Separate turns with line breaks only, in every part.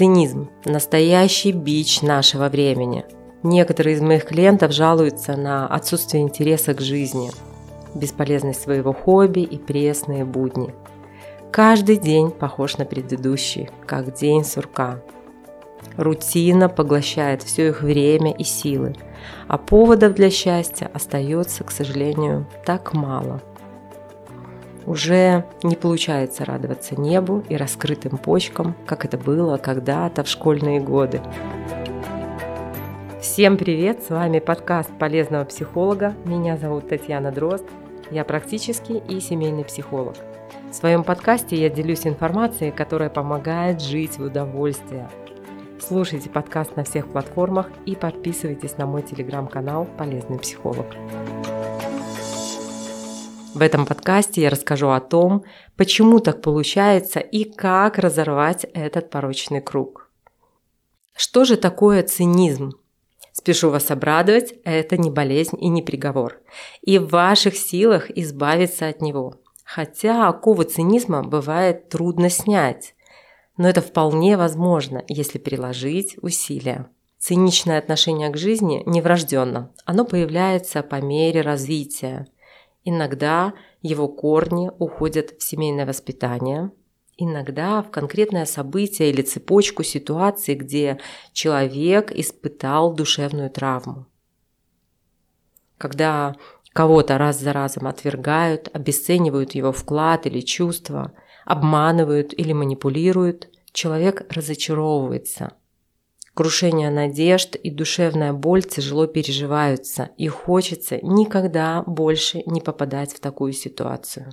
Цинизм – настоящий бич нашего времени. Некоторые из моих клиентов жалуются на отсутствие интереса к жизни, бесполезность своего хобби и пресные будни. Каждый день похож на предыдущий, как день сурка. Рутина поглощает все их время и силы, а поводов для счастья остается, к сожалению, так мало – уже не получается радоваться небу и раскрытым почкам, как это было когда-то в школьные годы. Всем привет! С вами подкаст полезного психолога. Меня зовут Татьяна Дрозд. Я практический и семейный психолог. В своем подкасте я делюсь информацией, которая помогает жить в удовольствии. Слушайте подкаст на всех платформах и подписывайтесь на мой телеграм-канал «Полезный психолог». В этом подкасте я расскажу о том, почему так получается и как разорвать этот порочный круг. Что же такое цинизм? Спешу вас обрадовать, это не болезнь и не приговор. И в ваших силах избавиться от него. Хотя оковы цинизма бывает трудно снять. Но это вполне возможно, если приложить усилия. Циничное отношение к жизни не врожденно. Оно появляется по мере развития – Иногда его корни уходят в семейное воспитание, иногда в конкретное событие или цепочку ситуаций, где человек испытал душевную травму. Когда кого-то раз за разом отвергают, обесценивают его вклад или чувства, обманывают или манипулируют, человек разочаровывается – Крушение надежд и душевная боль тяжело переживаются, и хочется никогда больше не попадать в такую ситуацию.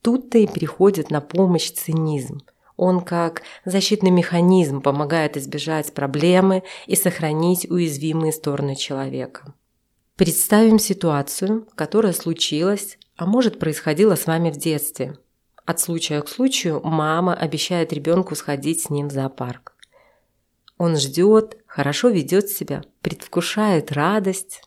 Тут-то и приходит на помощь цинизм. Он как защитный механизм помогает избежать проблемы и сохранить уязвимые стороны человека. Представим ситуацию, которая случилась, а может происходила с вами в детстве. От случая к случаю мама обещает ребенку сходить с ним в зоопарк. Он ждет, хорошо ведет себя, предвкушает радость.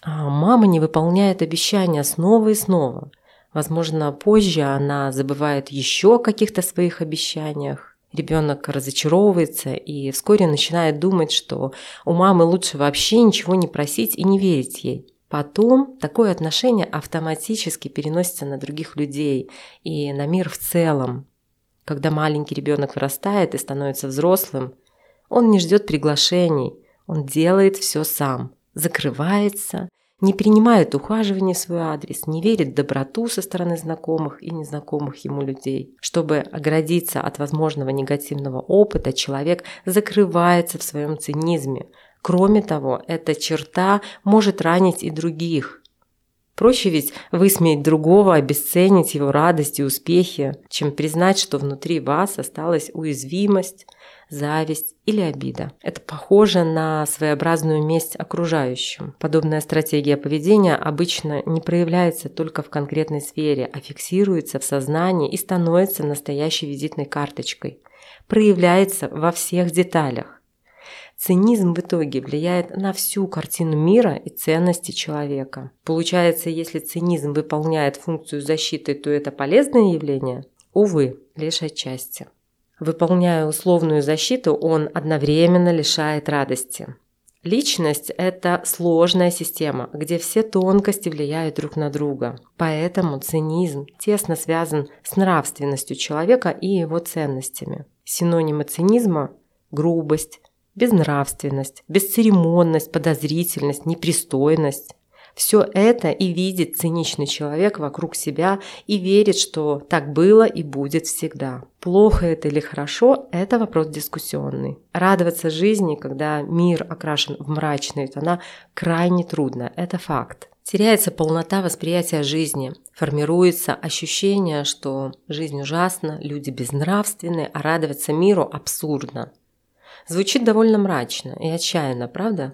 А мама не выполняет обещания снова и снова. Возможно, позже она забывает еще о каких-то своих обещаниях. Ребенок разочаровывается и вскоре начинает думать, что у мамы лучше вообще ничего не просить и не верить ей. Потом такое отношение автоматически переносится на других людей и на мир в целом. Когда маленький ребенок вырастает и становится взрослым, он не ждет приглашений, он делает все сам, закрывается, не принимает ухаживания в свой адрес, не верит в доброту со стороны знакомых и незнакомых ему людей. Чтобы оградиться от возможного негативного опыта, человек закрывается в своем цинизме. Кроме того, эта черта может ранить и других. Проще ведь высмеять другого, обесценить его радость и успехи, чем признать, что внутри вас осталась уязвимость, зависть или обида. Это похоже на своеобразную месть окружающим. Подобная стратегия поведения обычно не проявляется только в конкретной сфере, а фиксируется в сознании и становится настоящей визитной карточкой. Проявляется во всех деталях. Цинизм в итоге влияет на всю картину мира и ценности человека. Получается, если цинизм выполняет функцию защиты, то это полезное явление? Увы, лишь отчасти. Выполняя условную защиту, он одновременно лишает радости. Личность – это сложная система, где все тонкости влияют друг на друга. Поэтому цинизм тесно связан с нравственностью человека и его ценностями. Синонимы цинизма – грубость, безнравственность, бесцеремонность, подозрительность, непристойность. Все это и видит циничный человек вокруг себя и верит, что так было и будет всегда. Плохо это или хорошо – это вопрос дискуссионный. Радоваться жизни, когда мир окрашен в мрачные тона, крайне трудно, это факт. Теряется полнота восприятия жизни, формируется ощущение, что жизнь ужасна, люди безнравственны, а радоваться миру абсурдно. Звучит довольно мрачно и отчаянно, правда?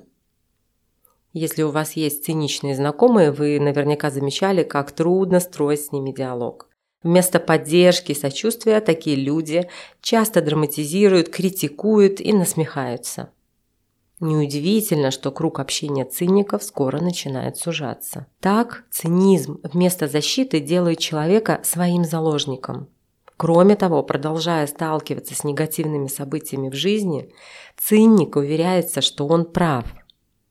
Если у вас есть циничные знакомые, вы наверняка замечали, как трудно строить с ними диалог. Вместо поддержки и сочувствия такие люди часто драматизируют, критикуют и насмехаются. Неудивительно, что круг общения циников скоро начинает сужаться. Так, цинизм вместо защиты делает человека своим заложником. Кроме того, продолжая сталкиваться с негативными событиями в жизни, циник уверяется, что он прав.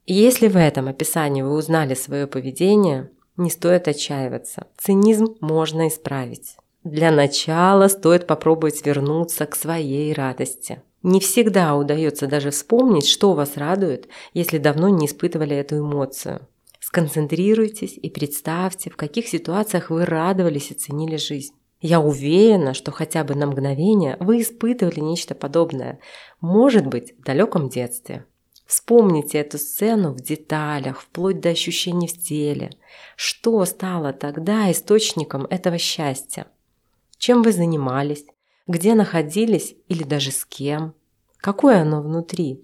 Если в этом описании вы узнали свое поведение, не стоит отчаиваться. Цинизм можно исправить. Для начала стоит попробовать вернуться к своей радости. Не всегда удается даже вспомнить, что вас радует, если давно не испытывали эту эмоцию. Сконцентрируйтесь и представьте, в каких ситуациях вы радовались и ценили жизнь. Я уверена, что хотя бы на мгновение вы испытывали нечто подобное, может быть, в далеком детстве. Вспомните эту сцену в деталях, вплоть до ощущений в теле. Что стало тогда источником этого счастья? Чем вы занимались? Где находились или даже с кем? Какое оно внутри?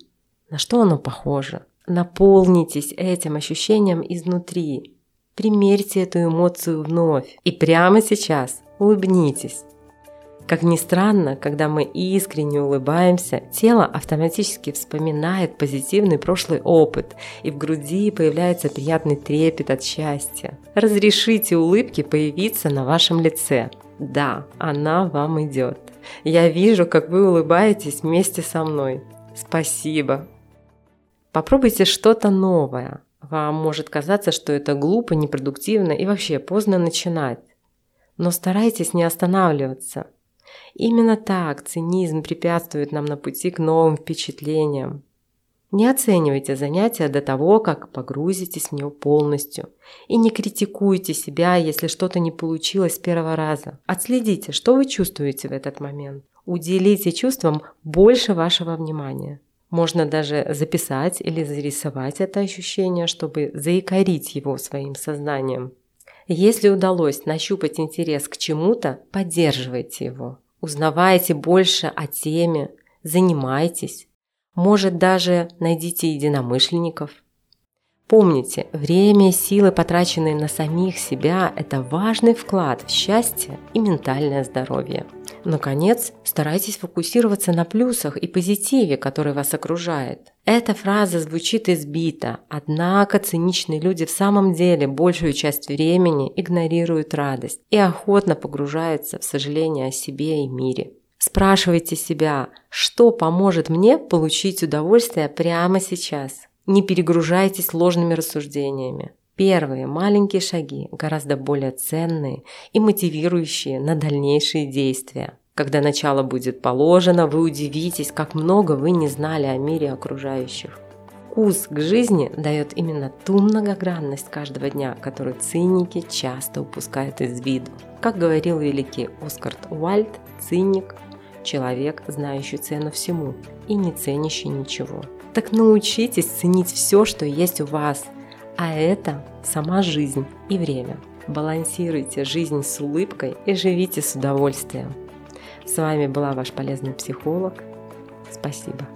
На что оно похоже? Наполнитесь этим ощущением изнутри. Примерьте эту эмоцию вновь. И прямо сейчас улыбнитесь. Как ни странно, когда мы искренне улыбаемся, тело автоматически вспоминает позитивный прошлый опыт, и в груди появляется приятный трепет от счастья. Разрешите улыбке появиться на вашем лице. Да, она вам идет. Я вижу, как вы улыбаетесь вместе со мной. Спасибо. Попробуйте что-то новое. Вам может казаться, что это глупо, непродуктивно и вообще поздно начинать. Но старайтесь не останавливаться. Именно так цинизм препятствует нам на пути к новым впечатлениям. Не оценивайте занятия до того, как погрузитесь в него полностью. И не критикуйте себя, если что-то не получилось с первого раза. Отследите, что вы чувствуете в этот момент. Уделите чувствам больше вашего внимания. Можно даже записать или зарисовать это ощущение, чтобы заикарить его своим сознанием. Если удалось нащупать интерес к чему-то, поддерживайте его. Узнавайте больше о теме, занимайтесь. Может, даже найдите единомышленников. Помните, время и силы, потраченные на самих себя, это важный вклад в счастье и ментальное здоровье. Наконец, старайтесь фокусироваться на плюсах и позитиве, который вас окружает. Эта фраза звучит избито, однако циничные люди в самом деле большую часть времени игнорируют радость и охотно погружаются в сожаление о себе и мире. Спрашивайте себя, что поможет мне получить удовольствие прямо сейчас. Не перегружайтесь ложными рассуждениями. Первые маленькие шаги гораздо более ценные и мотивирующие на дальнейшие действия. Когда начало будет положено, вы удивитесь, как много вы не знали о мире окружающих. Вкус к жизни дает именно ту многогранность каждого дня, которую циники часто упускают из виду. Как говорил великий Оскарт Уальд, циник – человек, знающий цену всему и не ценящий ничего. Так научитесь ценить все, что есть у вас – а это сама жизнь и время. Балансируйте жизнь с улыбкой и живите с удовольствием. С вами была ваш полезный психолог. Спасибо.